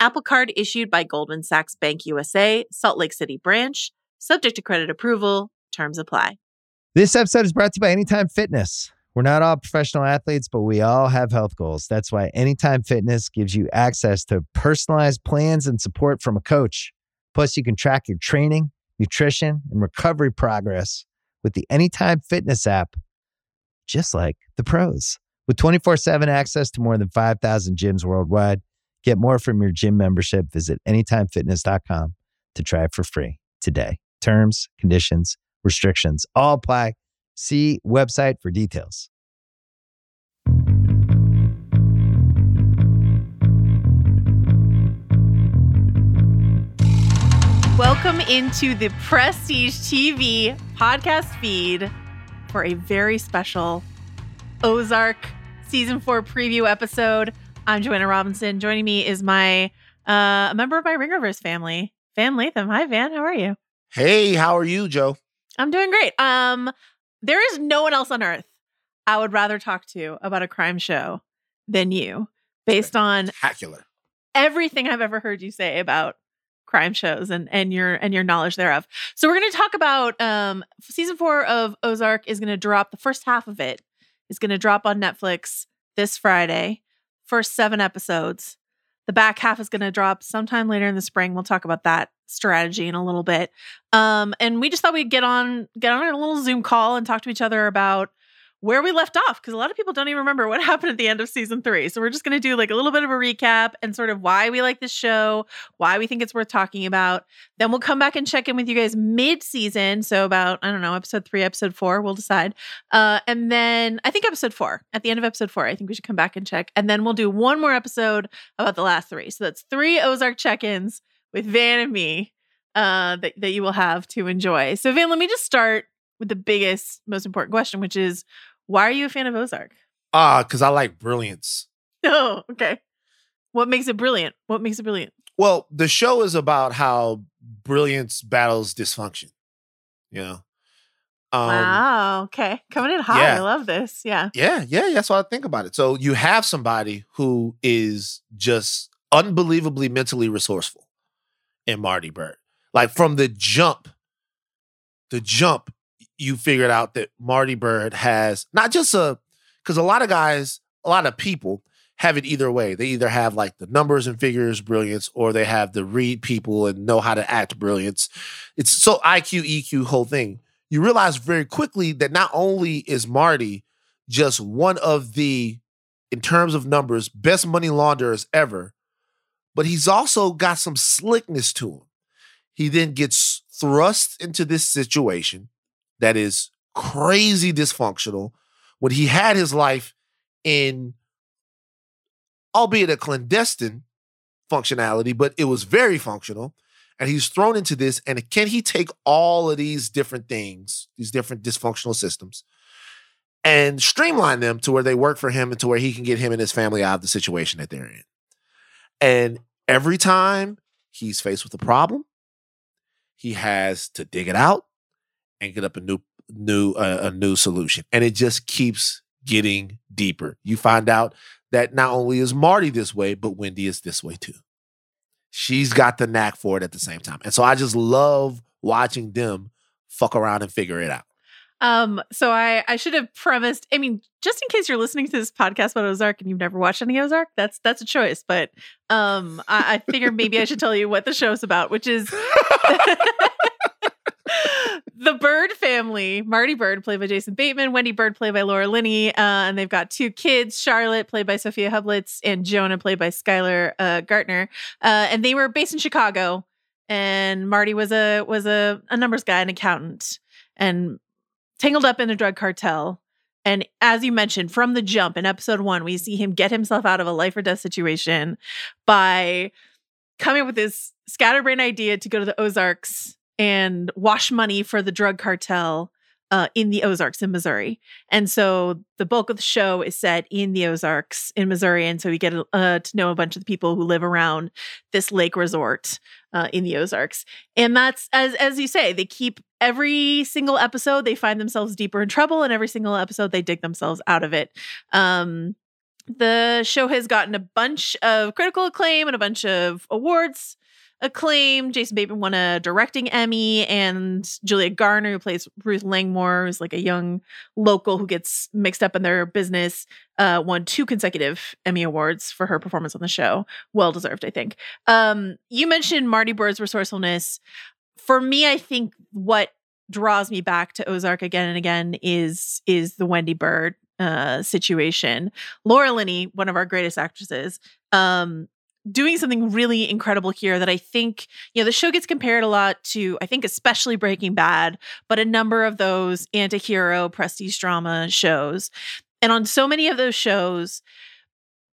Apple Card issued by Goldman Sachs Bank USA, Salt Lake City branch, subject to credit approval. Terms apply. This episode is brought to you by Anytime Fitness. We're not all professional athletes, but we all have health goals. That's why Anytime Fitness gives you access to personalized plans and support from a coach. Plus, you can track your training, nutrition, and recovery progress with the Anytime Fitness app, just like the pros. With 24 7 access to more than 5,000 gyms worldwide, Get more from your gym membership. Visit anytimefitness.com to try it for free today. Terms, conditions, restrictions all apply. See website for details. Welcome into the Prestige TV podcast feed for a very special Ozark season four preview episode. I'm Joanna Robinson. Joining me is my uh, a member of my Ringerverse family, Van Lathan. Hi, Van. How are you? Hey, how are you, Joe? I'm doing great. Um, there is no one else on earth I would rather talk to about a crime show than you, based on spectacular everything I've ever heard you say about crime shows and and your and your knowledge thereof. So we're going to talk about um season 4 of Ozark is going to drop the first half of it is going to drop on Netflix this Friday first seven episodes. The back half is going to drop sometime later in the spring. We'll talk about that strategy in a little bit. Um, and we just thought we'd get on get on a little Zoom call and talk to each other about where we left off because a lot of people don't even remember what happened at the end of season three. So we're just going to do like a little bit of a recap and sort of why we like this show, why we think it's worth talking about. Then we'll come back and check in with you guys mid season. So about, I don't know, episode three, episode four, we'll decide. Uh, and then I think episode four, at the end of episode four, I think we should come back and check. And then we'll do one more episode about the last three. So that's three Ozark check ins with Van and me uh, that, that you will have to enjoy. So, Van, let me just start with the biggest, most important question, which is why are you a fan of Ozark? Ah, uh, because I like brilliance. Oh, okay. What makes it brilliant? What makes it brilliant? Well, the show is about how brilliance battles dysfunction. You know. Um, wow. Okay. Coming in hot. Yeah. I love this. Yeah. Yeah. Yeah. That's what I think about it. So you have somebody who is just unbelievably mentally resourceful in Marty Byrde. Like from the jump, the jump, you figured out that Marty Byrde has not just a because a lot of guys, a lot of people have it either way. They either have like the numbers and figures brilliance, or they have the read people and know how to act brilliance. It's so IQ, EQ whole thing. You realize very quickly that not only is Marty just one of the, in terms of numbers, best money launderers ever, but he's also got some slickness to him. He then gets thrust into this situation that is crazy dysfunctional when he had his life in, albeit a clandestine functionality, but it was very functional. And he's thrown into this. And can he take all of these different things, these different dysfunctional systems, and streamline them to where they work for him and to where he can get him and his family out of the situation that they're in? And every time he's faced with a problem, he has to dig it out and get up a new new uh, a new solution and it just keeps getting deeper you find out that not only is marty this way but wendy is this way too she's got the knack for it at the same time and so i just love watching them fuck around and figure it out Um, so I I should have premised. I mean, just in case you're listening to this podcast about Ozark and you've never watched any Ozark, that's that's a choice. But um, I, I figured maybe I should tell you what the show's about, which is the Byrde family. Marty Byrde, played by Jason Bateman, Wendy Byrde, played by Laura Linney, uh, and they've got two kids: Charlotte, played by Sophia Hublitz, and Jonah, played by Skylar uh, Gaertner. Uh, and they were based in Chicago. And Marty was a was a, a numbers guy, an accountant, and tangled up in a drug cartel. And as you mentioned, from the jump in episode one, we see him get himself out of a life or death situation by coming up with this scatterbrain idea to go to the Ozarks and wash money for the drug cartel uh, in the Ozarks in Missouri. And so the bulk of the show is set in the Ozarks in Missouri. And so we get uh, to know a bunch of the people who live around this lake resort uh, in the Ozarks. And that's, as, as you say, they keep every single episode, they find themselves deeper in trouble. And every single episode, they dig themselves out of it. Um, the show has gotten a bunch of critical acclaim and a bunch of awards acclaim. Jason Bateman won a directing Emmy, and Julia Garner, who plays Ruth Langmore, who's like a young local who gets mixed up in their business, uh, won two consecutive Emmy awards for her performance on the show. Well deserved, I think. Um, you mentioned Marty Byrde's resourcefulness. For me, I think what draws me back to Ozark again and again is is the Wendy Byrde uh, situation. Laura Linney, one of our greatest actresses, um, doing something really incredible here that I think, you know, the show gets compared a lot to, I think, especially Breaking Bad, but a number of those anti hero prestige drama shows. And on so many of those shows,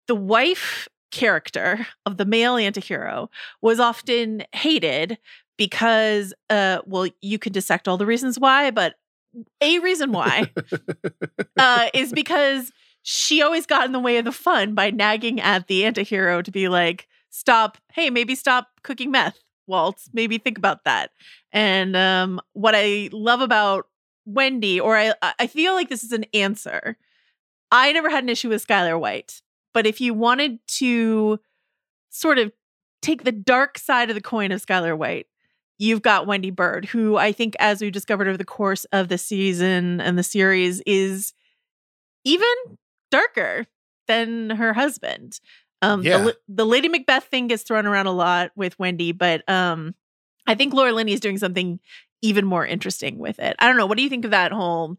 the wife character of the male anti hero was often hated because, uh, well, you could dissect all the reasons why, but a reason why uh, is because she always got in the way of the fun by nagging at the antihero to be like, stop, hey, maybe stop cooking meth, Walt. Maybe think about that. And um, what I love about Wendy, or I, I feel like this is an answer. I never had an issue with Skyler White, but if you wanted to sort of take the dark side of the coin of Skyler White, you've got Wendy Byrde, who I think, as we discovered over the course of the season and the series, is even darker than her husband. Um, Yeah. the, the Lady Macbeth thing gets thrown around a lot with Wendy, but um, I think Laura Linney is doing something even more interesting with it. I don't know. What do you think of that whole?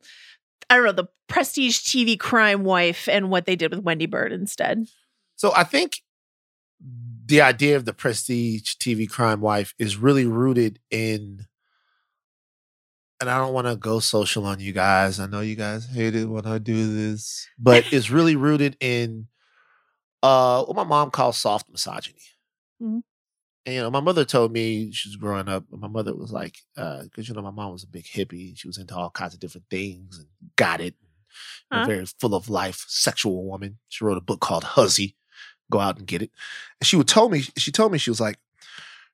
I don't know the prestige TV crime wife and what they did with Wendy Byrde instead. So I think the idea of the prestige TV crime wife is really rooted in, and I don't want to go social on you guys. I know you guys hate it when I do this, but it's really rooted in uh what my mom calls soft misogyny. Mhm. And you know, my mother told me she was growing up. My mother was like, because you know, my mom was a big hippie. She was into all kinds of different things and got it. A Huh. very full of life, sexual woman. She wrote a book called Huzzy go out and get it. And she would told me, she told me, she was like,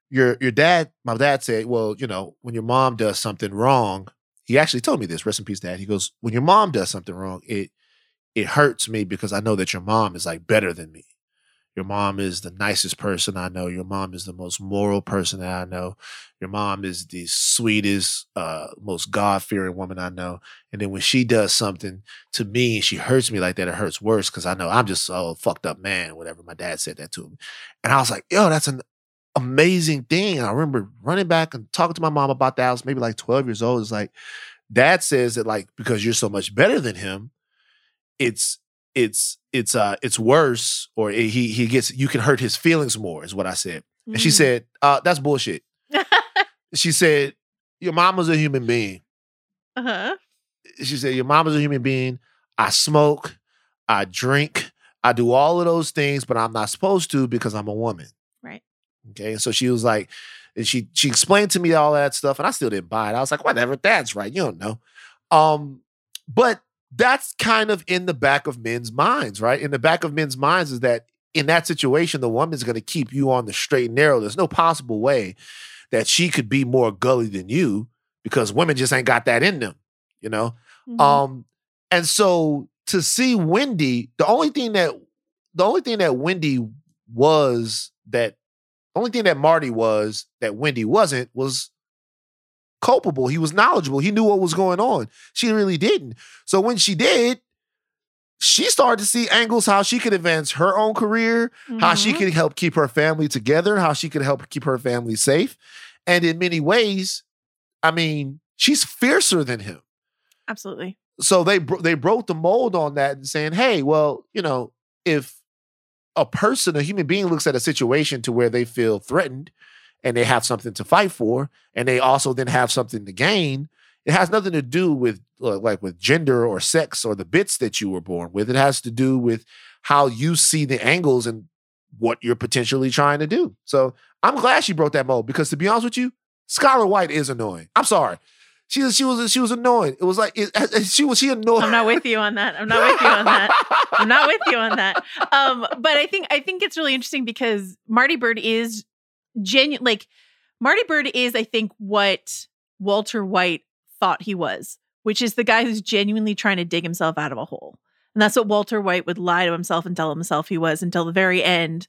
Your your dad, my dad said, Well, you know, when your mom does something wrong, he actually told me this, rest in peace, dad. He goes, When your mom does something wrong, it it hurts me because I know that your mom is like better than me. Your mom is the nicest person I know. Your mom is the most moral person that I know. Your mom is the sweetest, uh, most God fearing woman I know. And then when she does something to me and she hurts me like that, it hurts worse because I know I'm just a fucked up man, whatever. My dad said that to me. And I was like, yo, that's an amazing thing. I remember running back and talking to my mom about that. I was maybe like 12 years old. It's like, dad says that like because you're so much better than him, it's it's it's uh it's worse or he he gets you can hurt his feelings more is what I said. And she Mm. said, uh, that's bullshit. She said, Your mama's a human being. uh-huh. She said, Your mama's a human being. I smoke, I drink, I do all of those things, but I'm not supposed to because I'm a woman. Okay. And so she was like, and she she explained to me all that stuff, and I still didn't buy it. I was like, whatever, that's right. You don't know. Um, but that's kind of in the back of men's minds, right? In the back of men's minds is that in that situation, the woman's going to keep you on the straight and narrow. There's no possible way that she could be more gully than you because women just ain't got that in them, you know? Mhm. Um, and so to see Wendy, the only thing that the only thing that Wendy was that the only thing that Marty was that Wendy wasn't was culpable. He was knowledgeable. He knew what was going on. She really didn't. So when she did, she started to see angles how she could advance her own career, how she Mhm. could help keep her family together, how she could help keep her family safe. And in many ways, I mean, she's fiercer than him. Absolutely. So they bro- they broke the mold on that and saying, "Hey, well, you know, if a person, a human being looks at a situation to where they feel threatened and they have something to fight for and they also then have something to gain, it has nothing to do with uh, like with gender or sex or the bits that you were born with. It has to do with how you see the angles and what you're potentially trying to do. So I'm glad she broke that mold because to be honest with you, Skyler White is annoying. I'm sorry. She was she was she was annoying. It was like it, she was she annoyed. I'm not with you on that. I'm not with you on that. I'm not with you on that. Um, but I think I think it's really interesting because Marty Byrde is genuine. Like Marty Byrde is, I think, what Walter White thought he was, which is the guy who's genuinely trying to dig himself out of a hole. And that's what Walter White would lie to himself and tell himself he was until the very end,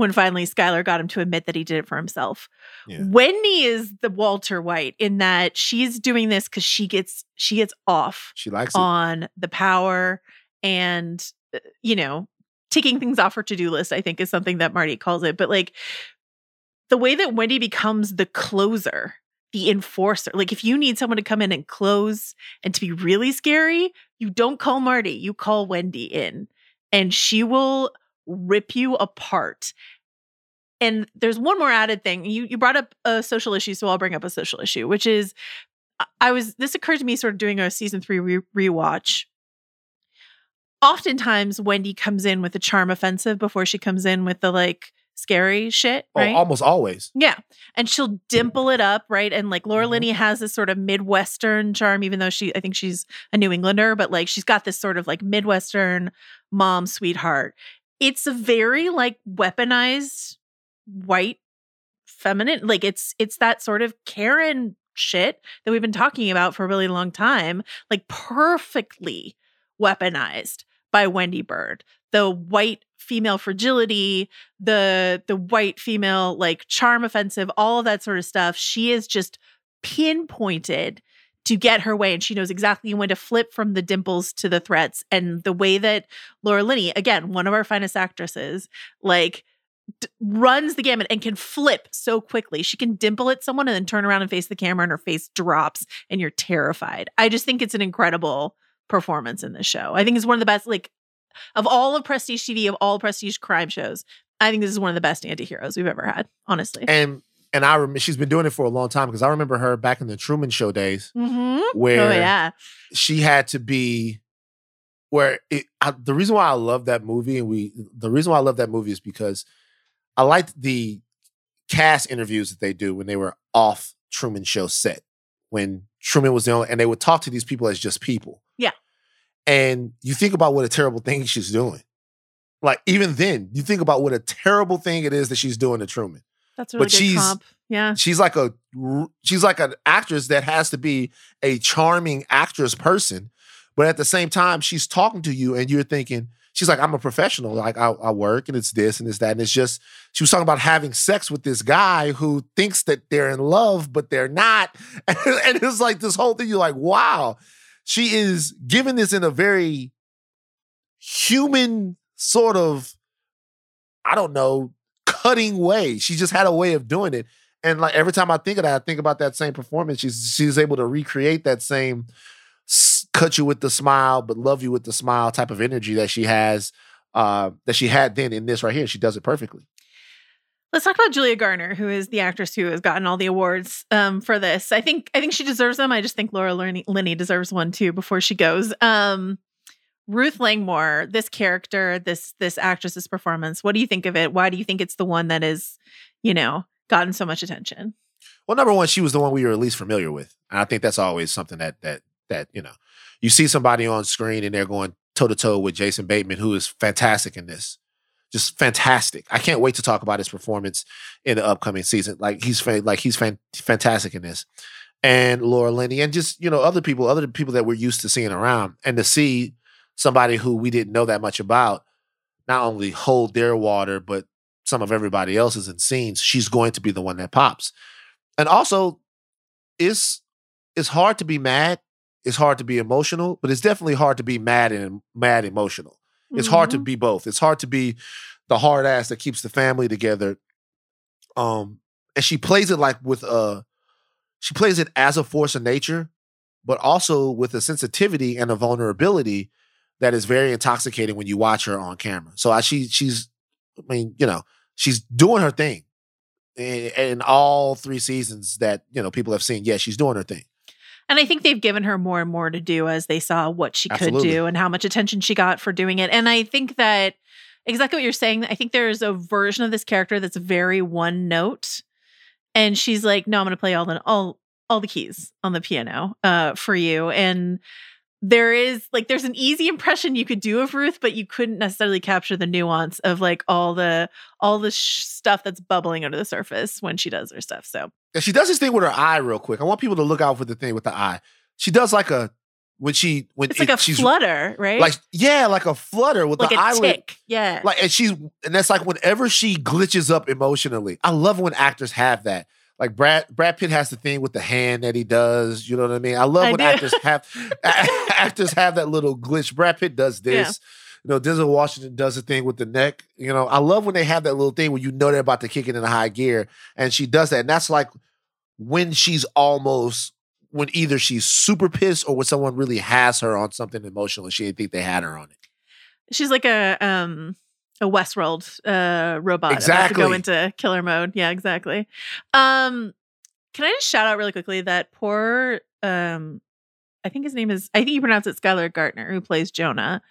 when finally Skyler got him to admit that he did it for himself. Yeah. Wendy is the Walter White in that she's doing this because she gets she gets off She likes it. on the power and uh, you know ticking things off her to-do list i think is something that marty calls it but like the way that wendy becomes the closer the enforcer like if you need someone to come in and close and to be really scary you don't call marty you call wendy in and she will rip you apart and there's one more added thing you you brought up a social issue so i'll bring up a social issue which is I- was this occurred to me sort of doing a season three re- rewatch. Oftentimes, Wendy comes in with a charm offensive before she comes in with the like scary shit, Oh, almost always. yeah, and she'll dimple it up, right? And like Laura Mhm. Linney has this sort of midwestern charm, even though she, I think she's a New Englander, but like she's got this sort of like midwestern mom sweetheart. It's a very like weaponized white feminine like it's it's that sort of karen shit that we've been talking about for a really long time like perfectly weaponized by wendy byrde the white female fragility the the white female like charm offensive all of that sort of stuff. She is just pinpointed to get her way and she knows exactly when to flip from the dimples to the threats and the way that laura linney again one of our finest actresses like d- runs the gamut and can flip so quickly. She can dimple at someone and then turn around and face the camera and her face drops and you're terrified. I just think it's an incredible performance in this show. I think it's one of the best like of all of prestige TV of all prestige crime shows. I think this is one of the best anti-heroes we've ever had, honestly. And and I remember she's been doing it for a long time because I remember her back in the Truman Show days Mhm. where Oh yeah. she had to be where it, I, the reason why I love that movie and we the reason why I love that movie is because I liked the cast interviews that they do when they were off Truman Show set when Truman was the only and they would talk to these people as just people. Yeah. And you think about what a terrible thing she's doing. Like even then, you think about what a terrible thing it is that she's doing to Truman That's really but she's- comp. Yeah. she's like a she's like an actress that has to be a charming actress person but at the same time she's talking to you and you're thinking she's like i'm a professional. Like i, I work and it's this and it's that. And it's just she was talking about having sex with this guy who thinks that they're in love but they're not. And, and it's like this whole thing you're like wow. She is giving this in a very human sort of i don't know cutting way. She just had a way of doing it. And like every time I think of that, I think about that same performance. She's she's able to recreate that same cut you with the smile, but love you with the smile type of energy that she has, uh, that she had then in this right here. She does it perfectly. Let's talk about Julia Garner, who is the actress who has gotten all the awards um, for this. I think I think she deserves them. I just think Laura Linney, deserves one too before she goes. Um, Ruth Langmore, this character, this this actress's performance. What do you think of it? Why do you think it's the one that is, you know, gotten so much attention? Well, number one, she was the one we were least familiar with, and I think that's always something that that that you know, you see somebody on screen and they're going toe to toe with Jason Bateman, who is fantastic in this, just fantastic. I can't wait to talk about his performance in the upcoming season. Like he's like he's fan- fantastic in this, and Laura Linney, and just you know other people, other people that we're used to seeing around, and to see somebody who we didn't know that much about, not only hold their water, but some of everybody else's in scenes, she's going to be the one that pops. And also, it's it's hard to be mad. It's hard to be emotional, but it's definitely hard to be mad and mad emotional. It's hard to Mhm. be both. It's hard to be the hard ass that keeps the family together. Um, and she plays it like with a, she plays it as a force of nature, but also with a sensitivity and a vulnerability that is very intoxicating when you watch her on camera. So I, she, she's, I mean, you know, she's doing her thing in, in all three seasons that you know people have seen. Yeah, she's doing her thing. And I think they've given her more and more to do as they saw what she could Absolutely. do and how much attention she got for doing it. And I think that exactly what you're saying, I think there's a version of this character that's very one note. And she's like, No, I'm gonna play all the all all the keys on the piano uh for you. And there is like there's an easy impression you could do of Ruth, but you couldn't necessarily capture the nuance of like all the all the sh- stuff that's bubbling under the surface when she does her stuff. So And she does this thing with her eye real quick. I want people to look out for the thing with the eye. She does like a when she when it's like a she's flutter, right? like yeah, like a flutter with like the a eyelid. tick. Yeah. Like and she's and that's like whenever she glitches up emotionally. I love when actors have that. Like Brad Brad Pitt has the thing with the hand that he does. You know what I mean? I love I when do. actors have actors have that little glitch. Brad Pitt does this. You know, Denzel Washington does the thing with the neck. You know, I love when they have that little thing where you know they're about to kick it in a high gear, and she does that. And that's like when she's almost when either she's super pissed or when someone really has her on something emotional and she didn't think they had her on it. She's like a um a Westworld uh robot about to Exactly. go into killer mode. Yeah, exactly. Um can I just shout out really quickly that poor um I think his name is I think you pronounce it Skylar Gaertner who plays Jonah.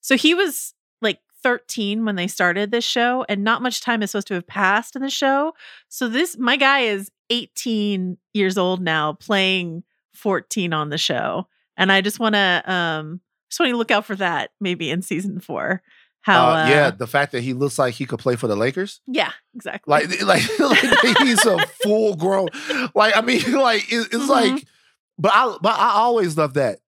So he was like 13 when they started this show and not much time is supposed to have passed in the show. So this my guy is 18 years old now playing 14 on the show. And I just want to um just want to look out for that maybe in season 4. How Uh, uh, yeah, the fact that he looks like he could play for the Lakers, Yeah, exactly. like like, like he's a full grown. Like I mean, like it, it's Mhm. like, but I but I always love that.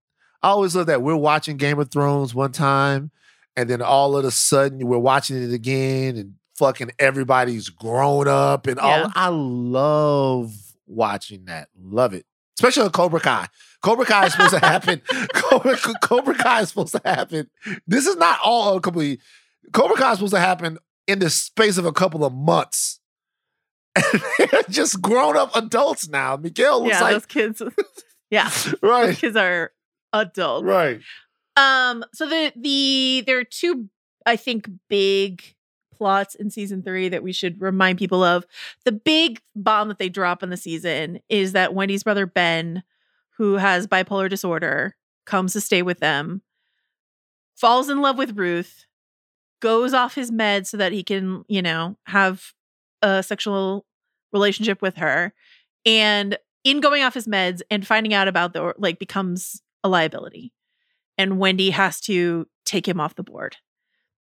I always love that we're watching Game of Thrones one time, and then all of a sudden we're watching it again, and fucking everybody's grown up, and Yeah. all. I love watching that. Love it, especially on Cobra Kai. Cobra Kai is supposed to happen. Cobra, Cobra Kai is supposed to happen. This is not all a complete. Cobra Kai is supposed to happen in the space of a couple of months. And they're just grown up adults now. Miguel looks yeah, like those kids Yeah, right, those kids are adults. right. Um, so the the there are two, I think, big plots in season three that we should remind people of. The big bomb that they drop in the season is that Wendy's brother Ben, who has bipolar disorder, comes to stay with them, falls in love with Ruth, goes off his meds so that he can, you know, have a sexual relationship with her. And in going off his meds and finding out about the like becomes a liability and Wendy has to take him off the board.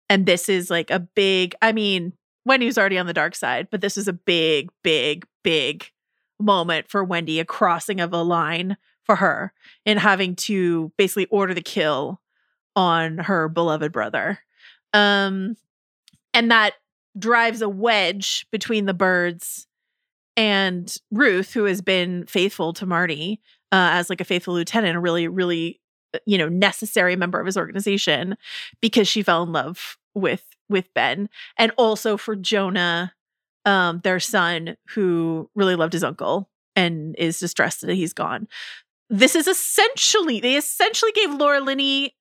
And this is like a big, I mean, Wendy was already on the dark side, but this is a big, big, big moment for Wendy, a crossing of a line for her in having to basically order the kill on her beloved brother. Um, and that drives a wedge between the Byrdes and Ruth, who has been faithful to Marty uh, as like a faithful lieutenant, a really, really, uh, you know, necessary member of his organization because she fell in love with with Ben, and also for Jonah, um, their son, who really loved his uncle and is distressed that he's gone. This is essentially they essentially gave Laura Linney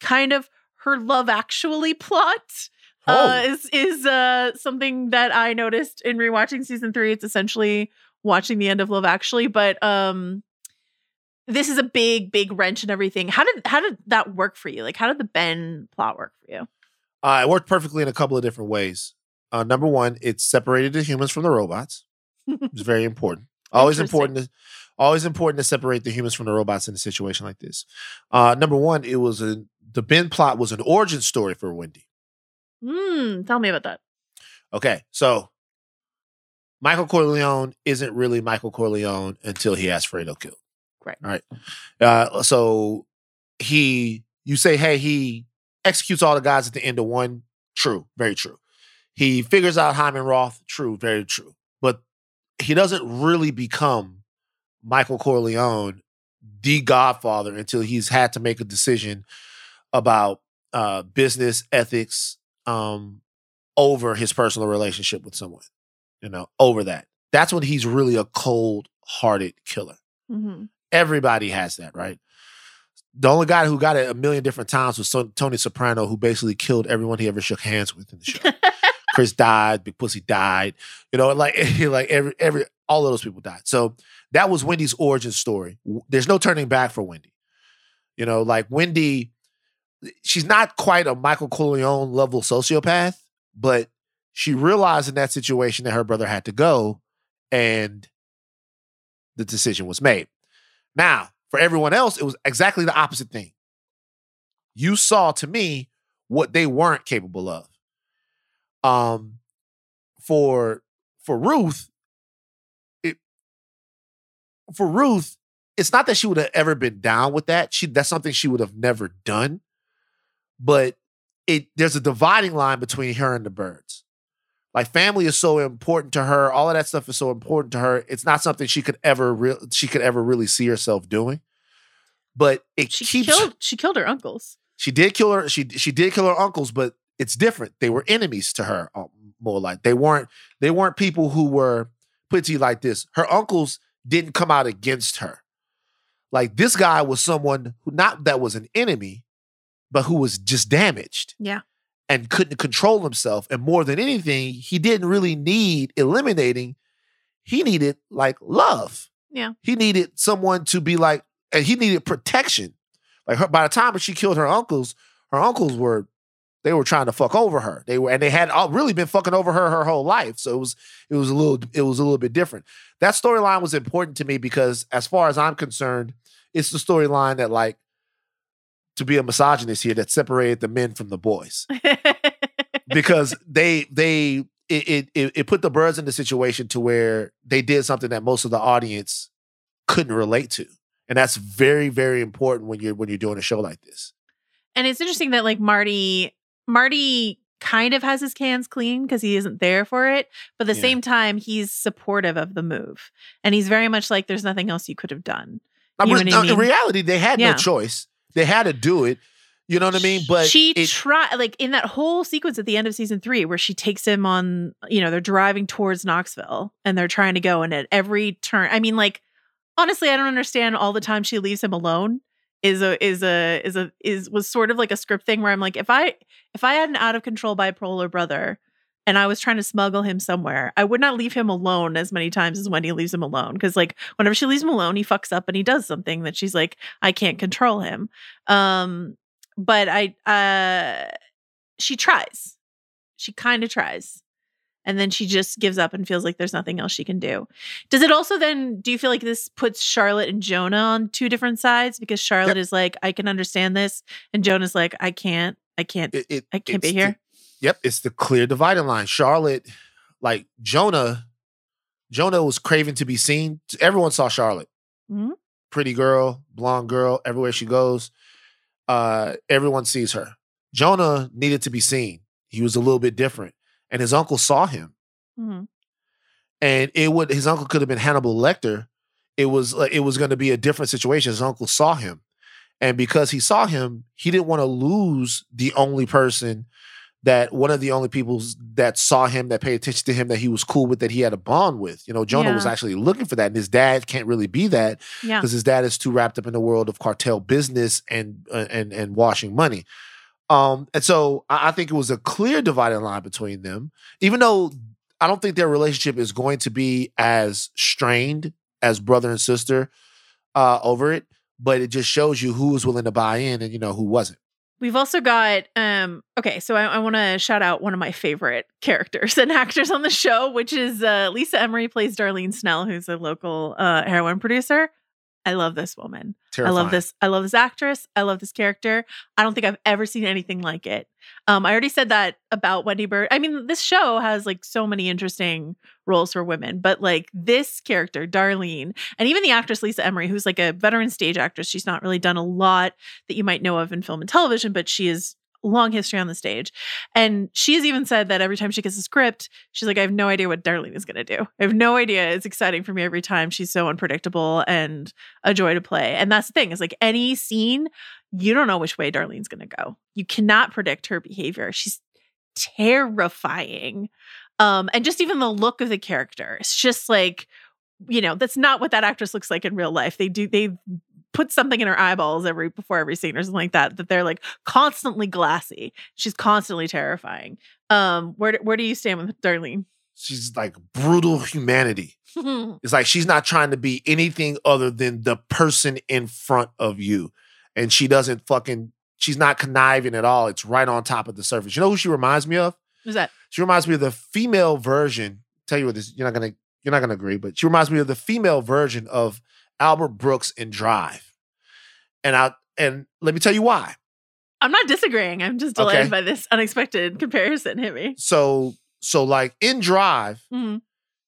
kind of her love actually plot uh, is is uh something that I noticed in rewatching season three. It's essentially watching the end of Love Actually, but um, this is a big, big wrench and everything. How did how did that work for you? Like, how did the Ben plot work for you? Uh, it worked perfectly in a couple of different ways. Uh, number one, it separated the humans from the robots. It's very important. Always important. To, always important to separate the humans from the robots in a situation like this. Uh, number one, it was a the Ben plot was an origin story for Wendy. Hmm. Tell me about that. Okay, so Michael Corleone isn't really Michael Corleone until he has Fredo killed. Right. All right. Uh, so he, you say, hey, he executes all the guys at the end of one. True, very true. He figures out Hyman Roth. True, very true. But he doesn't really become Michael Corleone the godfather until he's had to make a decision about uh, business ethics um, over his personal relationship with someone. You know, over that. That's when he's really a cold hearted killer. Mhm. Everybody has that, right? The only guy who got it a million different times was Tony Soprano, who basically killed everyone he ever shook hands with in the show. Chris died, Big Pussy died, you know, like like every every all of those people died. So that was Wendy's origin story. There's no turning back for Wendy. You know, like Wendy, she's not quite a Michael Corleone level sociopath, but she realized in that situation that her brother had to go, and the decision was made. Now, for everyone else, it was exactly the opposite thing. You saw to me what they weren't capable of. Um, for for Ruth, it for Ruth, it's not that she would have ever been down with that. She that's something she would have never done. But it there's a dividing line between her and the Byrdes. Like family is so important to her. All of that stuff is so important to her. It's not something she could ever re- she could ever really see herself doing. But it She keeps killed she killed her uncles. she did kill her. She she did kill her uncles, but it's different. They were enemies to her. uh, More like they weren't they weren't people who were put to you like this. Her uncles didn't come out against her. Like this guy was someone who not that was an enemy, but who was just damaged Yeah. And couldn't control himself. And more than anything, he didn't really need eliminating. He needed like love. Yeah. He needed someone to be like, and he needed protection. Like her, by the time she killed her uncles, her uncles were they were trying to fuck over her. They were, and they had all, really been fucking over her her whole life. So it was it was a little it was a little bit different. That storyline was important to me because, as far as I'm concerned, it's the storyline that like to be a misogynist here that separated the men from the boys because they they it, it it put the Byrdes in the situation to where they did something that most of the audience couldn't relate to and that's very very important when you're when you're doing a show like this And it's interesting that like Marty, Marty kind of has his cans clean because he isn't there for it, but at the Yeah. same time, he's supportive of the move, and he's very much like, "There's nothing else you could have done." I You know mean, I uh, in reality they had Yeah. no choice they had to do it you know what i mean but she it, tried like in that whole sequence at the end of season three where she takes him on, you know, they're driving towards Knoxville and they're trying to go, and at every turn, I mean, like honestly, I don't understand all the time she leaves him alone. Is a is a is a is was sort of like a script thing where I'm like, if I if I had an out of control bipolar brother and I was trying to smuggle him somewhere, I would not leave him alone as many times as Wendy leaves him alone. Cause like whenever she leaves him alone, he fucks up and he does something that she's like, I can't control him. Um, but I uh she tries. She kind of tries. And then she just gives up and feels like there's nothing else she can do. Does it also then do you feel like this puts Charlotte and Jonah on two different sides because Charlotte is like I can understand this and Jonah's like I can't I can't it, it I can't be here. Yep it's the clear dividing line charlotte like jonah jonah was craving to be seen everyone saw charlotte Mhm. pretty girl blonde girl everywhere she goes uh everyone sees her jonah needed to be seen he was a little bit different and his uncle saw him Mhm. and it would his uncle could have been Hannibal Lecter. It was like it was going to be a different situation. His uncle saw him, and because he saw him, he didn't want to lose the only person that one of the only people that saw him, that paid attention to him, that he was cool with, that he had a bond with. You know, Jonah was actually looking for that, and his dad can't really be that Yeah. because his dad is too wrapped up in the world of cartel business and uh, and and washing money. Um, and so I, I think it was a clear dividing line between them, even though I don't think their relationship is going to be as strained as brother and sister uh, over it. But it just shows you who was willing to buy in and you know who wasn't. We've also got um okay, so I, I want to shout out one of my favorite characters and actors on the show, which is uh Lisa Emery plays Darlene Snell, who's a local uh heroin producer. I love this woman. Terrifying. I love this. I love this actress. I love this character. I don't think I've ever seen anything like it. Um, I already said that about Wendy Byrde. I mean, this show has like so many interesting roles for women, but like this character, Darlene, and even the actress Lisa Emery, who's like a veteran stage actress. She's not really done a lot that you might know of in film and television, but she is long history on the stage. And she's even said that every time she gets a script, she's like, I have no idea what Darlene is going to do. I have no idea. It's exciting for me every time. She's so unpredictable and a joy to play. And that's the thing is like any scene, you don't know which way Darlene's going to go. You cannot predict her behavior. She's terrifying. Um, and just even the look of the character, it's just like, you know, that's not what that actress looks like in real life. They do, they put something in her eyeballs every before every scene or something like that that they're like constantly glassy she's constantly terrifying um where where do you stand with darlene She's like brutal humanity. It's like she's not trying to be anything other than the person in front of you. And she doesn't fucking, she's not conniving at all. It's right on top of the surface. You know who she reminds me of? who's that She reminds me of the female version. Tell you what this, you're not gonna, you're not gonna agree, but she reminds me of the female version of Albert Brooks in Drive. And I and let me tell you why. i'm not disagreeing i'm just delighted Okay. by this unexpected comparison hit me So so like in Drive, Mhm.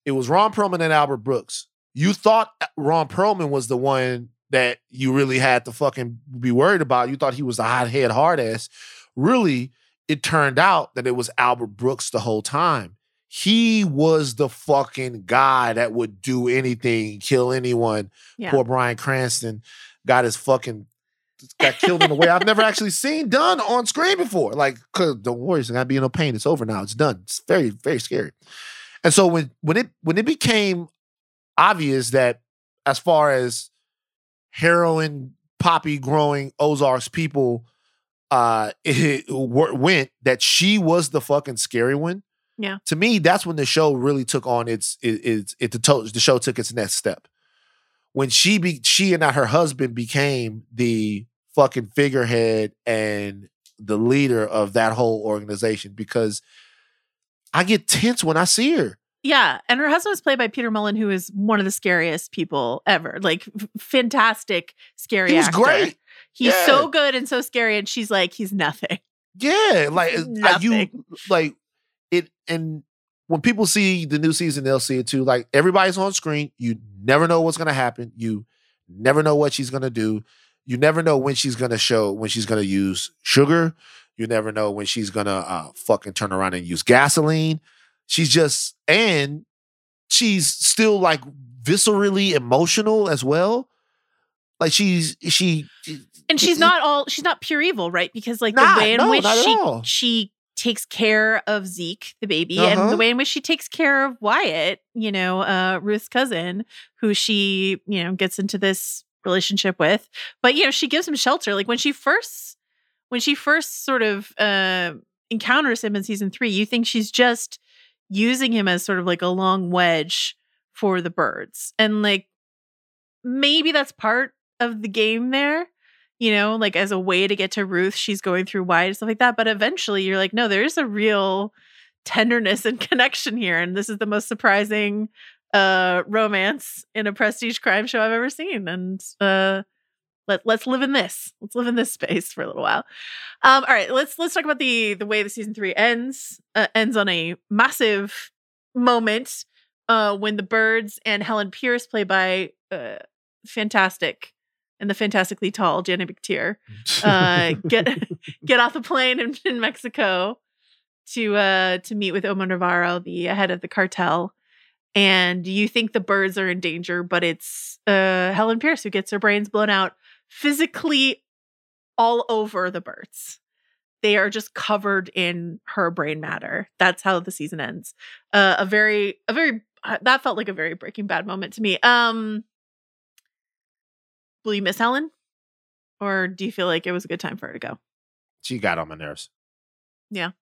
it was Ron Perlman and Albert Brooks. You thought Ron Perlman was the one that you really had to fucking be worried about. You thought he was the hothead hard ass. Really, it turned out that it was Albert Brooks the whole time. He was the fucking guy that would do anything, kill anyone. Yeah. Poor Bryan Cranston got his fucking got killed in a way I've never actually seen done on screen before. Like, 'cause don't worry, it's not gonna be no pain. It's over now. It's done. It's very, very scary. And so when when it when it became obvious that as far as heroin poppy growing Ozarks people uh it went that she was the fucking scary one. Yeah. To me, that's when the show really took on its it it, it the, to- the show took its next step. When she be she and not her husband became the fucking figurehead and the leader of that whole organization because I get tense when I see her. Yeah, and her husband was played by Peter Mullan, who is one of the scariest people ever. Like, f- fantastic, scary. He was actor. great. He's Yeah. so good and so scary, and she's like, he's nothing. Yeah, like uh, you like it and when people see the new season, they'll see it too. Like everybody's on screen. You never know what's gonna happen. You never know what she's gonna do. You never know when she's gonna show when she's gonna use sugar. You never know when she's gonna uh fucking turn around and use gasoline. She's just and she's still like viscerally emotional as well. Like she's she And she's not all she's not pure evil, right? Because like Not- the way in no, which she all. she takes care of Zeke, the baby, Uh-huh. and the way in which she takes care of Wyatt, you know, uh Ruth's cousin, who she, you know, gets into this relationship with. But you know, she gives him shelter. Like when she first when she first sort of uh encounters him in season three, you think she's just using him as sort of like a long wedge for the Byrdes. And like maybe that's part of the game there you know, like as a way to get to Ruth, she's going through Wyatt and stuff like that. But eventually you're like, no, there's a real tenderness and connection here. And this is the most surprising uh romance in a prestige crime show I've ever seen. And uh let, let's live in this. Let's live in this space for a little while. Um, all right, let's let's talk about the the way the season three ends. Uh, ends on a massive moment uh when the Byrdes and Helen Pierce, played by uh fantastic and the fantastically tall Janet McTeer, uh, get get off the plane in, in Mexico to uh to meet with Omar Navarro, the head of the cartel. And you think the Byrdes are in danger, but it's uh Helen Pierce who gets her brains blown out physically all over the Byrdes. They are just covered in her brain matter. That's how the season ends. Uh, a very, a very uh, that felt like a very Breaking Bad moment to me. Um, will you miss Helen, or do you feel like it was a good time for her to go? she got on my nerves. Yeah.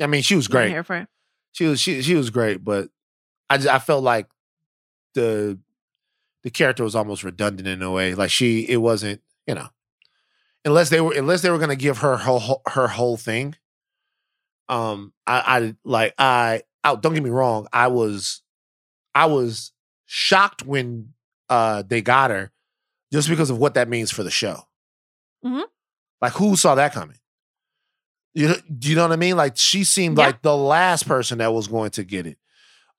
I mean, she was great. here for it. She was she she was great, but I just, I felt like the the character was almost redundant in a way. Like she it wasn't, you know, unless they were unless they were gonna give her her whole- her whole thing. Um, I I like I oh, don't get me wrong, I was I was shocked when uh they got her just because of what that means for the show. Mhm. Like who saw that coming? You do you know what I mean? Like she seemed Yeah. like the last person that was going to get it.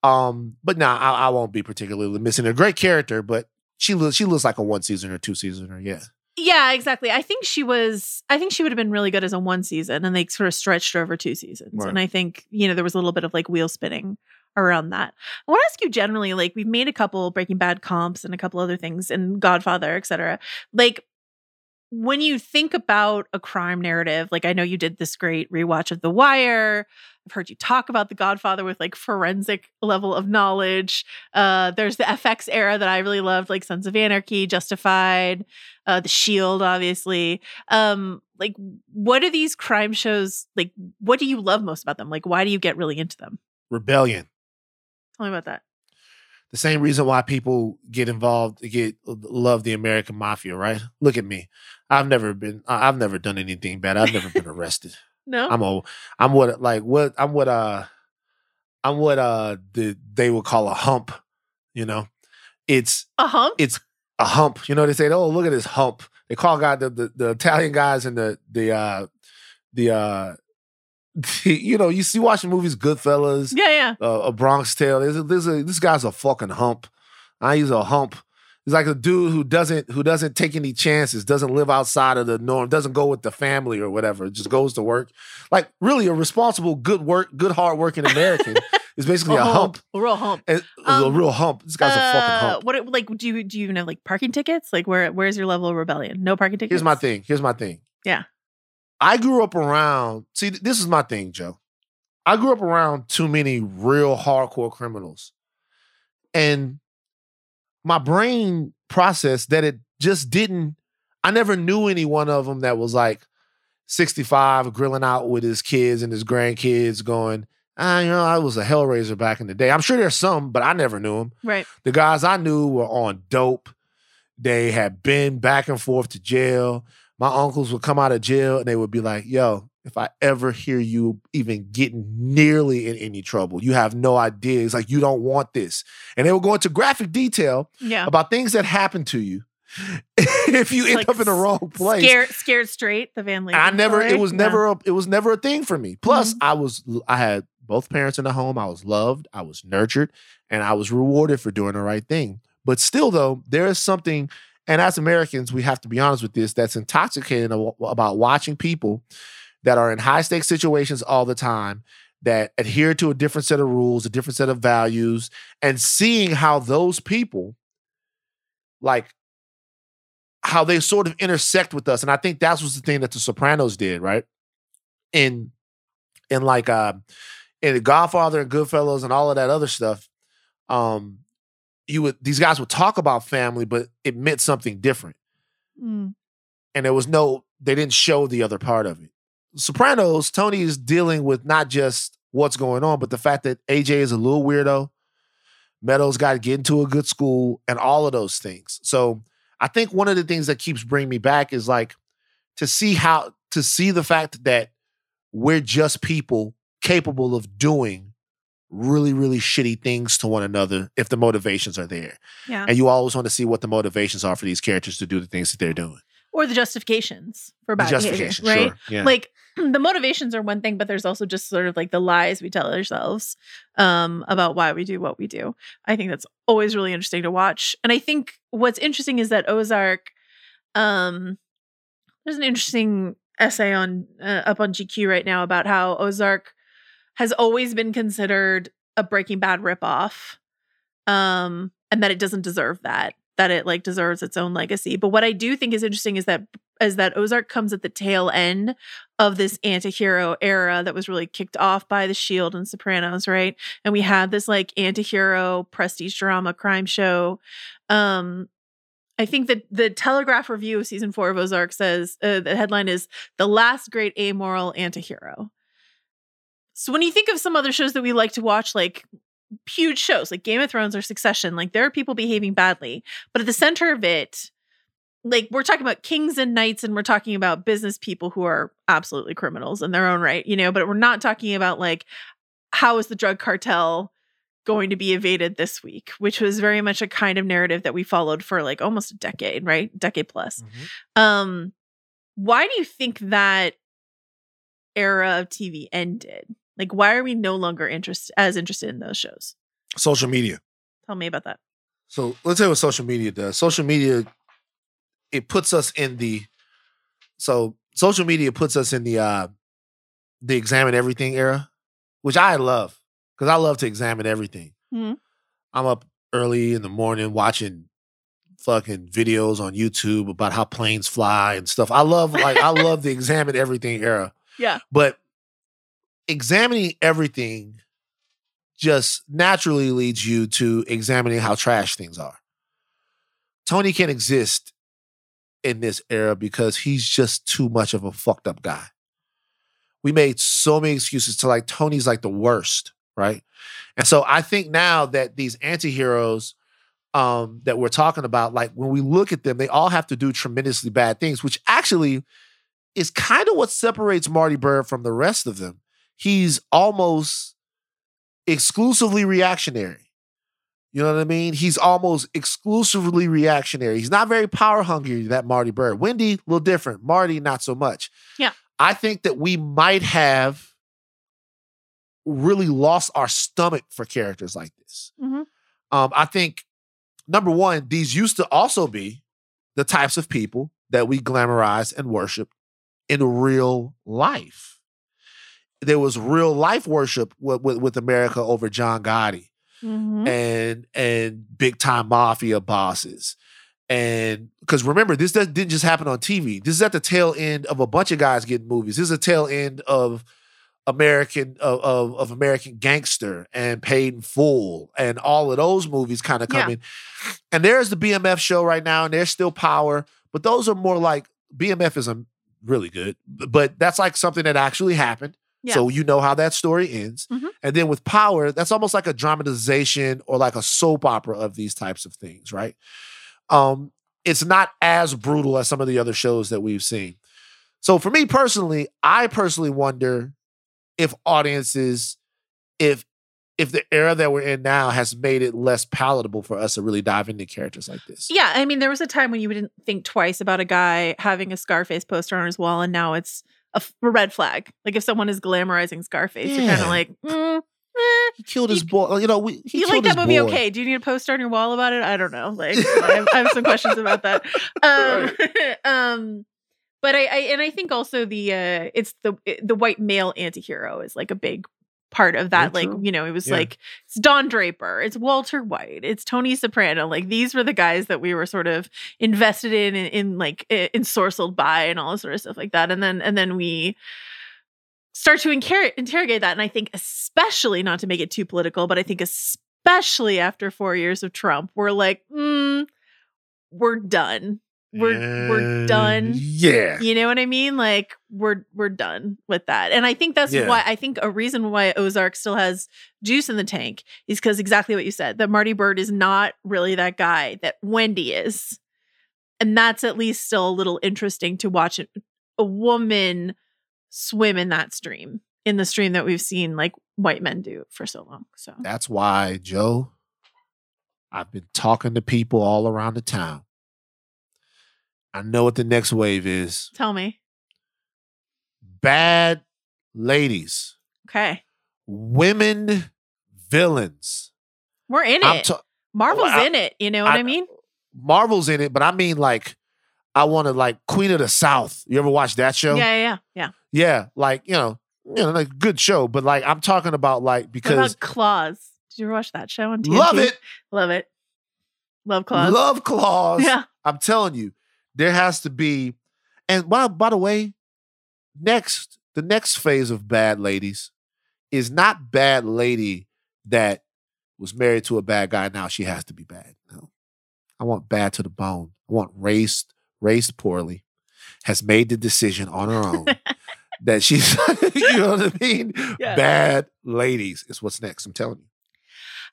Um, but nah, I, I won't be particularly missing a great character, but she looks she looks like a one season or two season or yeah. Yeah, exactly. I think she was. I think she would have been really good as a one season, and they sort of stretched her over two seasons. Right. And I think you know there was a little bit of like wheel spinning around that. I want to ask you generally, like we've made a couple Breaking Bad comps and a couple other things, and Godfather, etc. Like when you think about a crime narrative, like I know you did this great rewatch of The Wire. I've heard you talk about The Godfather with like forensic level of knowledge. Uh, there's the FX era that I really loved, like Sons of Anarchy, Justified, uh, The Shield, obviously. Um, like, what are these crime shows? Like, what do you love most about them? Like, why do you get really into them? Rebellion. Tell me about that. The same reason why people get involved, get love the American mafia, right? Look at me. I've never been. I've never done anything bad. I've never been arrested. No, I'm a. I'm what like what I'm what uh. I'm what uh the they would call a hump. You know, it's a hump. it's a hump. You know, they say, "Oh, look at this hump." They call guy the the, the Italian guys and the the uh the uh you know you see watching movies Goodfellas, yeah, yeah. uh, a Bronx Tale. There's a, there's a, this guy's a fucking hump. I use a hump. He's like a dude who doesn't who doesn't take any chances, doesn't live outside of the norm, doesn't go with the family or whatever, just goes to work. Like really a responsible, good work, good hard working American is basically a hump. a real hump. And- a Um, real hump. This guy's a fucking Uh, hump. What like do you do you even have like parking tickets? Like where where's your level of rebellion? No parking tickets. Here's my thing. Here's my thing. Yeah. I grew up around, see, this is my thing, Joe. I grew up around too many real hardcore criminals. And my brain processed that it just didn't, I never knew any one of them that was like 65, grilling out with his kids and his grandkids going, ah, you know, I was a Hellraiser back in the day. I'm sure there's some, but I never knew them. Right. The guys I knew were on dope. They had been back and forth to jail. My uncles would come out of jail and they would be like, yo, if I ever hear you even getting nearly in any trouble, you have no idea. It's like, you don't want this. And they would go into graphic detail Yeah. about things that happened to you if you end Like up in the wrong place. Scared scared straight, the Van Lee. I never, it was never, a, it was never a thing for me. Plus, Mm-hmm. I was, I had both parents in the home. I was loved, I was nurtured, and I was rewarded for doing the right thing. But still, though, there is something, and as Americans, we have to be honest with this. That's intoxicating about watching people that are in high stakes situations all the time. That adhere to a different set of rules, a different set of values, and seeing how those people, like how they sort of intersect with us. And I think that was the thing that the Sopranos did, right? In in like uh in the Godfather and Goodfellas and all of that other stuff, um, you would these guys would talk about family, but it meant something different. Mm. And there was no, they didn't show the other part of it. Sopranos, Tony is dealing with not just what's going on, but the fact that AJ is a little weirdo. Meadows got to get into a good school and all of those things. So I think one of the things that keeps bringing me back is like to see how to see the fact that we're just people capable of doing really really shitty things to one another if the motivations are there. Yeah. And you always want to see what the motivations are for these characters to do the things that they're doing. Or the justifications for bad behavior, right? sure. Yeah. Like the motivations are one thing, but there's also just sort of like the lies we tell ourselves um, about why we do what we do. I think that's always really interesting to watch. And I think what's interesting is that Ozark, um, there's an interesting essay on uh, up on GQ right now about how Ozark has always been considered a Breaking Bad ripoff, um, and that it doesn't deserve that. That it like deserves its own legacy. But what I do think is interesting is that is that Ozark comes at the tail end of this anti-hero era that was really kicked off by The Shield and Sopranos, right? And we had this like anti-hero prestige drama crime show. Um I think that the Telegraph review of season 4 of Ozark says uh, the headline is the last great amoral anti-hero. So when you think of some other shows that we like to watch like huge shows like Game of Thrones or Succession, like there are people behaving badly, but at the center of it like we're talking about kings and knights and we're talking about business people who are absolutely criminals in their own right you know but we're not talking about like how is the drug cartel going to be evaded this week which was very much a kind of narrative that we followed for like almost a decade right? Decade plus. Mhm. um why do you think that era of tv ended like why are we no longer interested as interested in those shows Social media. tell me about that So let's say what social media does. Social media it puts us in the so social media puts us in the uh the examine everything era, which I love because I love to examine everything. Mhm. I'm up early in the morning watching fucking videos on YouTube about how planes fly and stuff. I love like I love the examine everything era. Yeah. But examining everything just naturally leads you to examining how trash things are. Tony can't exist in this era because he's just too much of a fucked up guy. We made so many excuses to like Tony's like the worst, right? And so I think now that these anti-heroes um that we're talking about, like when we look at them, they all have to do tremendously bad things, which actually is kind of what separates Marty Byrde from the rest of them. He's almost exclusively reactionary. You know what I mean? He's almost exclusively reactionary. He's not very power hungry, that Marty Byrde. Wendy, a little different. Marty, not so much. Yeah. I think that we might have really lost our stomach for characters like this. Mhm. Um, I think number one, these used to also be the types of people that we glamorize and worship in real life. There was real life worship with, with, with America over John Gotti Mhm. and and big time mafia bosses. And because remember, this does- didn't just happen on TV. This is at the tail end of a bunch of guys getting movies. This is a tail end of American of, of, of American Gangster and Paid in Full and all of those movies kind of Yeah. coming. And there's the BMF show right now, and there's still power, but those are more like BMF is a really good, but that's like something that actually happened. Yeah. So you know how that story ends. Mhm. And then with power, that's almost like a dramatization or like a soap opera of these types of things, right? Um, it's not as brutal as some of the other shows that we've seen. So for me personally, I personally wonder if audiences, if if the era that we're in now has made it less palatable for us to really dive into characters like this. Yeah, I mean, there was a time when you didn't think twice about a guy having a Scarface poster on his wall, and now it's a, f- a red flag. Like if someone is glamorizing Scarface, you're kind of like, mm, eh. He killed his boy. You know, we, he you like that movie? boy. Okay. Do you need a poster on your wall about it? I don't know. Like, I have, I have some questions about that. Um, um, but I, I and I think also the uh, it's the the white male antihero is like a big part of that. Like, true. you know, it was Yeah. like it's Don Draper, it's Walter White, it's Tony Soprano. Like these were the guys that we were sort of invested in, in, in like ensorcelled by, and all this sort of stuff like that. And then and then we start to incar- interrogate that. And I think especially not to make it too political, but I think especially after four years of Trump, we're like, mm, we're done. We're we're done. Yeah. You know what I mean? Like we're we're done with that. And I think that's Yeah. why I think a reason why Ozark still has juice in the tank is because exactly what you said, that Marty Byrde is not really that guy that Wendy is. And that's at least still a little interesting to watch a woman swim in that stream, in the stream that we've seen like white men do for so long. So That's why, Joe, I've been talking to people all around the town. I know what the next wave is. tell me. Bad ladies, Okay. women villains. We're in I'm it. ta- Marvel's I- in it. You know what I, I- mean? Marvel's in it, but I mean like I want to like Queen of the South. You ever watch that show? Yeah, yeah, yeah. yeah. Like, you know, you know, like good show, but like I'm talking about like What because about Claws? Did you ever watch that show on TNT? love it. Love it. Love Claws. Love claws. Yeah. I'm telling you, there has to be. And by, by the way, next, the next phase of bad ladies is not bad lady that was married to a bad guy. Now she has to be bad. No. I want bad to the bone. I want raised, raised poorly, has made the decision on her own that she's, you know what I mean? Yeah. Bad ladies is what's next. I'm telling you.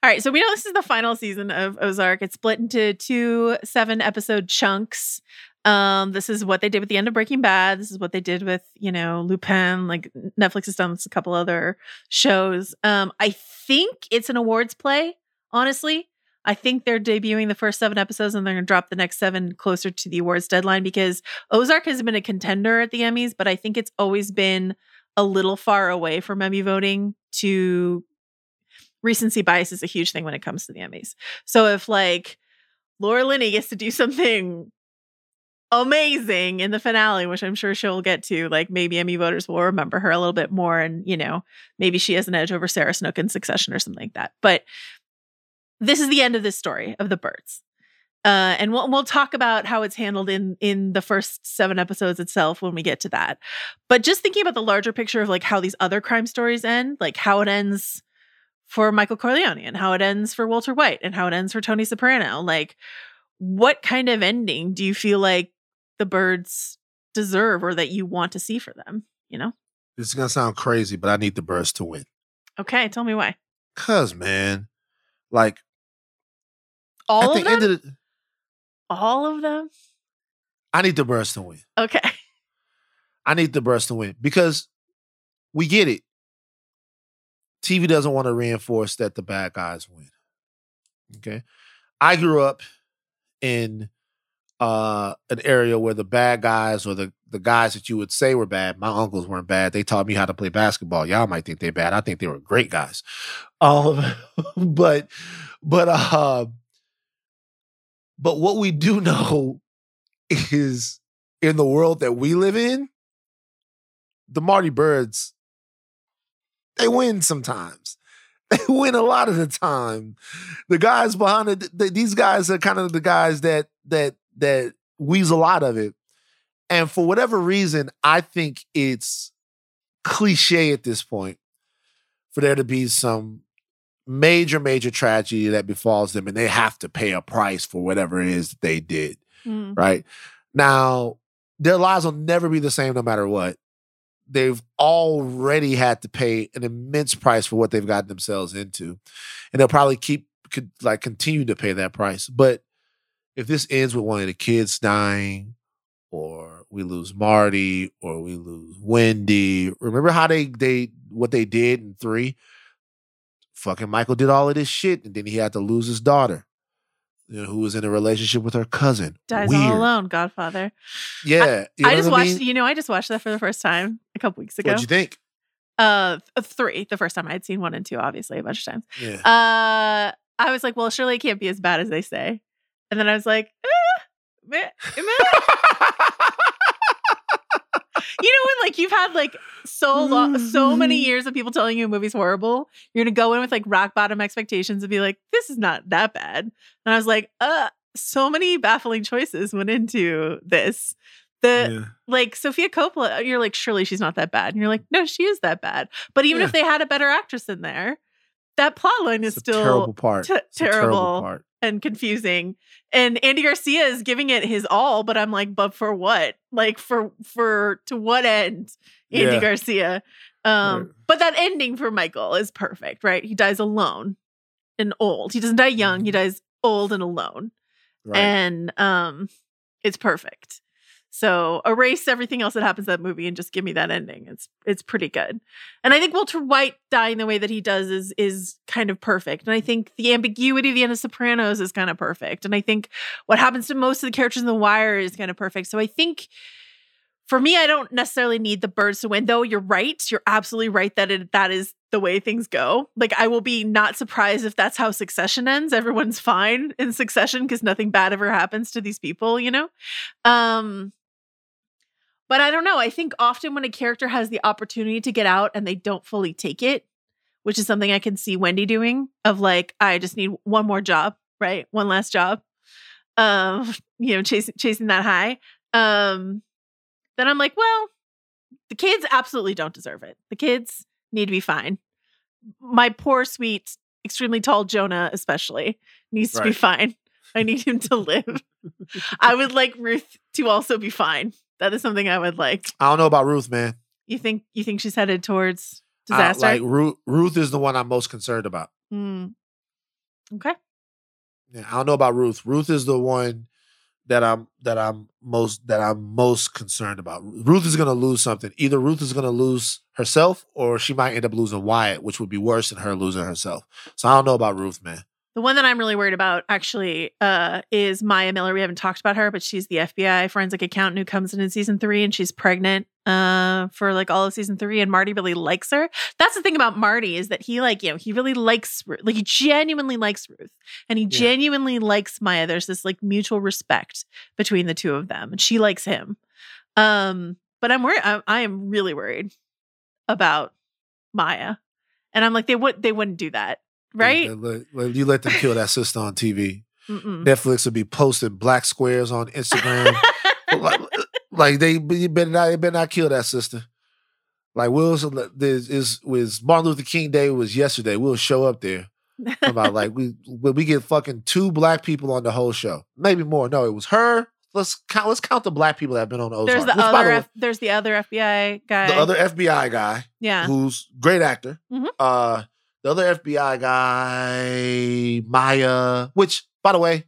All right, so we know this is the final season of Ozark. It's split into two seven episode chunks. Um, this is what they did with the end of Breaking Bad. This is what they did with, you know, Lupin. Like Netflix has done a couple other shows. Um, I think it's an awards play, honestly. I think they're debuting the first seven episodes and they're gonna drop the next seven closer to the awards deadline because Ozark has been a contender at the Emmys, but I think it's always been a little far away from Emmy voting to recency bias is a huge thing when it comes to the Emmys. So if like Laura Linney gets to do something amazing in the finale, which I'm sure she'll get to. Like maybe Emmy voters will remember her a little bit more, and you know, maybe she has an edge over Sarah Snook in Succession or something like that. But this is the end of this story of the Byrdes. Uh, and we'll we'll talk about how it's handled in in the first seven episodes itself when we get to that. But just thinking about the larger picture of like how these other crime stories end, like how it ends for Michael Corleone and how it ends for Walter White and how it ends for Tony Soprano, like what kind of ending do you feel like the Byrdes deserve or that you want to see for them? You know? This is gonna sound crazy, but I need the Byrdes to win. Okay, tell me why. Cause man, like All at of the them. end of the, All of them. I need the Byrdes to win. Okay. I need the birds to win because we get it. TV doesn't want to reinforce that the bad guys win. Okay. I grew up in uh an area where the bad guys or the the guys that you would say were bad, my uncles weren't bad. They taught me how to play basketball. Y'all might think they're bad. I think they were great guys. Um but but uh but what we do know is in the world that we live in, the Marty Byrdes, they win sometimes. They win a lot of the time. The guys behind it, th- these guys are kind of the guys that that that weasel a lot of it. And for whatever reason, I think it's cliche at this point for there to be some major, major tragedy that befalls them and they have to pay a price for whatever it is that they did Mm. right? Now, their lives will never be the same no matter what. They've already had to pay an immense price for what they've gotten themselves into. And they'll probably keep could like continue to pay that price. But if this ends with one of the kids dying, or we lose Marty, or we lose Wendy, remember how they they what they did in three? Fucking Michael did all of this shit, and then he had to lose his daughter, you know, who was in a relationship with her cousin. Dies Weird. all alone, Godfather. Yeah, you know I just what watched, you know, I just watched that for the first time a couple weeks ago. What'd you think? Uh, th- three. The first time I'd seen one and two, obviously, a bunch of times. Yeah. Uh, I was like, well, surely it can't be as bad as they say. And then I was like, meh, meh. you know when like you've had like so long, so many years of people telling you a movie's horrible, you're gonna go in with like rock bottom expectations and be like, this is not that bad. And I was like, uh, so many baffling choices went into this. The Yeah. like Sofia Coppola, you're like, surely she's not that bad. And you're like, no, she is that bad. But even Yeah. if they had a better actress in there, that plot line is still terrible part. a terrible terrible. part. And confusing. And Andy Garcia is giving it his all, but I'm like, but for what? Like for for to what end, Andy Yeah. Garcia? Um, Right. but that ending for Michael is perfect, right? He dies alone and old. He doesn't die young, he dies old and alone. Right. And um it's perfect. So erase everything else that happens in that movie and just give me that ending. It's it's pretty good. And I think Walter White dying the way that he does is is kind of perfect. And I think the ambiguity of the end of Sopranos is kind of perfect. And I think what happens to most of the characters in The Wire is kind of perfect. So I think for me, I don't necessarily need the Byrdes to win, though you're right. You're absolutely right that it that is the way things go. Like I will be not surprised if that's how succession ends. Everyone's fine in succession because nothing bad ever happens to these people, you know? Um but I don't know. I think often when a character has the opportunity to get out and they don't fully take it, which is something I can see Wendy doing, of like, I just need one more job, right? One last job. Um, you know, chasing chasing that high. Um, then I'm like, well, the kids absolutely don't deserve it. The kids need to be fine. My poor, sweet, extremely tall Jonah, especially, needs to be fine. I need him to live. I would like Ruth to also be fine. That is something I would like. I don't know about Ruth, man. You think you think she's headed towards I- disaster? like Ruth, Ruth is the one I'm most concerned about. Hmm. Okay. Yeah, I don't know about Ruth. Ruth is the one that I'm that I'm most that I'm most concerned about. Ruth is gonna lose something. Either Ruth is gonna lose herself or she might end up losing Wyatt, which would be worse than her losing herself. So I don't know about Ruth, man. The one that I'm really worried about actually uh, is Maya Miller. We haven't talked about her, but she's the FBI forensic accountant who comes in in season three and she's pregnant uh, for like all of season three. And Marty really likes her. That's the thing about Marty is that he like, you know, he really likes, like he genuinely likes Ruth and he Yeah. genuinely likes Maya. There's this like mutual respect between the two of them and she likes him. Um, but I'm worried. I, I am really worried about Maya. And I'm like, they would, they wouldn't do that. Right? You let, let- you let them kill that sister on TV. Mm-mm. Netflix will be posting black squares on Instagram. like, like they you better not, they better not kill that sister. Like we'll is was Martin Luther King Day was yesterday. We'll show up there. About like we when we get fucking two black people on the whole show, maybe more. No, it was her. Let's count. Let's count the black people that have been on the Ozark. there's the Which, other way, F- there's the other FBI guy. the other FBI guy yeah. who's great actor. Mhm. Uh, the other FBI guy, Maya. Which, by the way,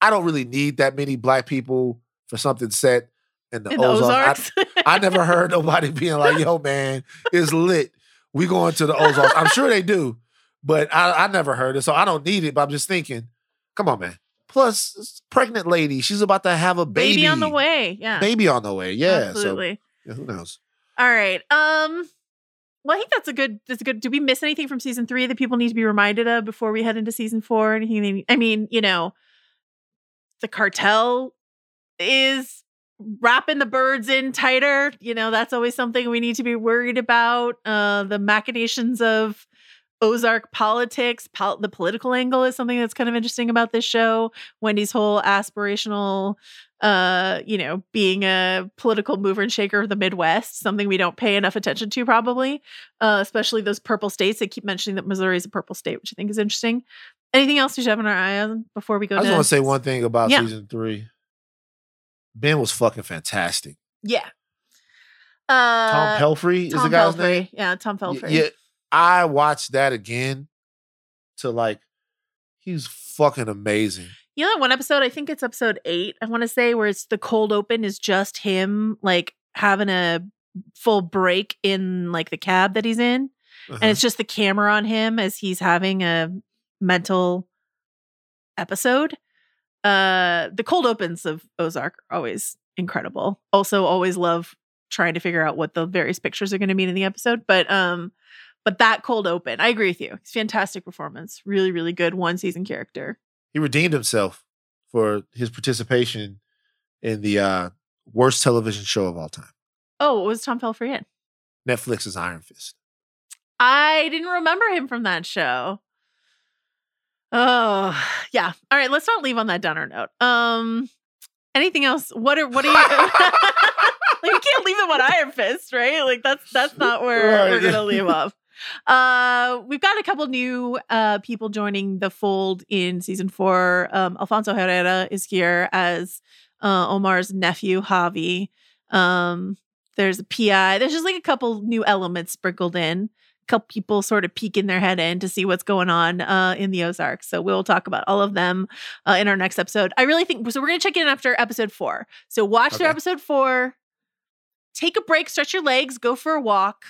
I don't really need that many black people for something set in the, in the Ozarks. I- Ozarks. I never heard nobody being like, "Yo, man, it's lit. We going to the Ozarks." I'm sure they do, but I, I never heard it, so I don't need it. But I'm just thinking, come on, man. Plus, pregnant lady, she's about to have a baby, baby on the way. Yeah. Baby on the way. Yeah. Absolutely. So yeah, who knows? All right. Um well, I think that's a good that's a good Do we miss anything from season three that people need to be reminded of before we head into season four? Anything they, I mean, you know, the cartel is wrapping the Byrdes in tighter. You know, that's always something we need to be worried about. Uh the machinations of Ozark politics, pol- the political angle is something that's kind of interesting about this show. Wendy's whole aspirational uh, you know, being a political mover and shaker of the Midwest, something we don't pay enough attention to, probably, uh, especially those purple states. They keep mentioning that Missouri is a purple state, which I think is interesting. Anything else we should have in our eye on before we go? I just want to say one thing about Yeah. season three. Ben was fucking fantastic. Yeah. Uh, Tom Pelphrey is Tom the guy's Pelphrey. name. Yeah, Tom Pelphrey. Yeah, I watched that again to like, he's fucking amazing. You know that one episode, I think it's episode eight, I want to say, where it's the cold open is just him like having a full break in like the cab that he's in. Uh-huh. and it's just the camera on him as he's having a mental episode. Uh the cold opens of Ozark are always incredible. Also always love trying to figure out what the various pictures are going to mean in the episode, but um but that cold open, I agree with you. It's fantastic performance. Really really good one season character. He redeemed himself for his participation in the uh, worst television show of all time, Oh, what was Tom Pelphrey in? Netflix's Iron Fist. I didn't remember him from that show. Oh, yeah. All right, let's not leave on that downer note. Um anything else? What are what are you like you can't leave them on Iron Fist, right? Like that's that's not where Right. we're gonna leave off. Uh we've got a couple new uh people joining the fold in season four. Um Alfonso Herrera is here as uh Omar's nephew, Javi. Um there's a PI. There's just like a couple new elements sprinkled in A couple people sort of peeking their head in to see what's going on uh, in the Ozarks. So we'll talk about all of them uh, in our next episode. I really think so. We're going to check in after episode four. So watch their Okay. episode four, take a break, stretch your legs, go for a walk,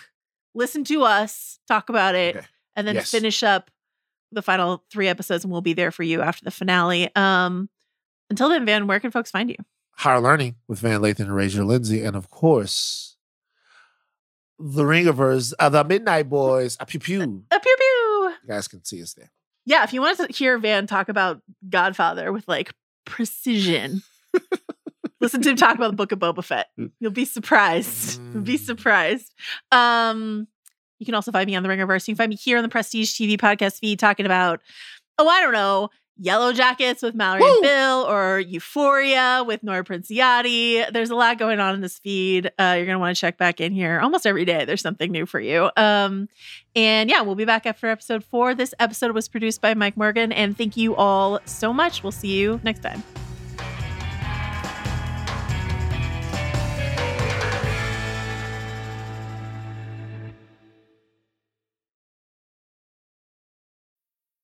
listen to us talk about it, Okay. and then Yes. finish up the final three episodes, and we'll be there for you after the finale. Um, until then, Van, where can folks find you? Higher Learning with Van Lathan and Rachel Lindsay, and of course, the Ringerverse, uh, the Midnight Boys. a pew pew. A pew pew. You guys can see us there. Yeah, if you want to hear Van talk about Godfather with like precision, listen to him talk about the Book of Boba Fett. You'll be surprised. You'll be Mm. surprised. Um, you can also find me on the Ringerverse. You can find me here on the Prestige TV podcast feed talking about, oh, I don't know, Yellow Jackets with Mallory and Bill or Euphoria with Nora Princiotti. There's a lot going on in this feed. Uh, you're going to want to check back in here almost every day. There's something new for you. Um, and yeah, we'll be back after episode four. This episode was produced by Mike Wargon. And thank you all so much. We'll see you next time.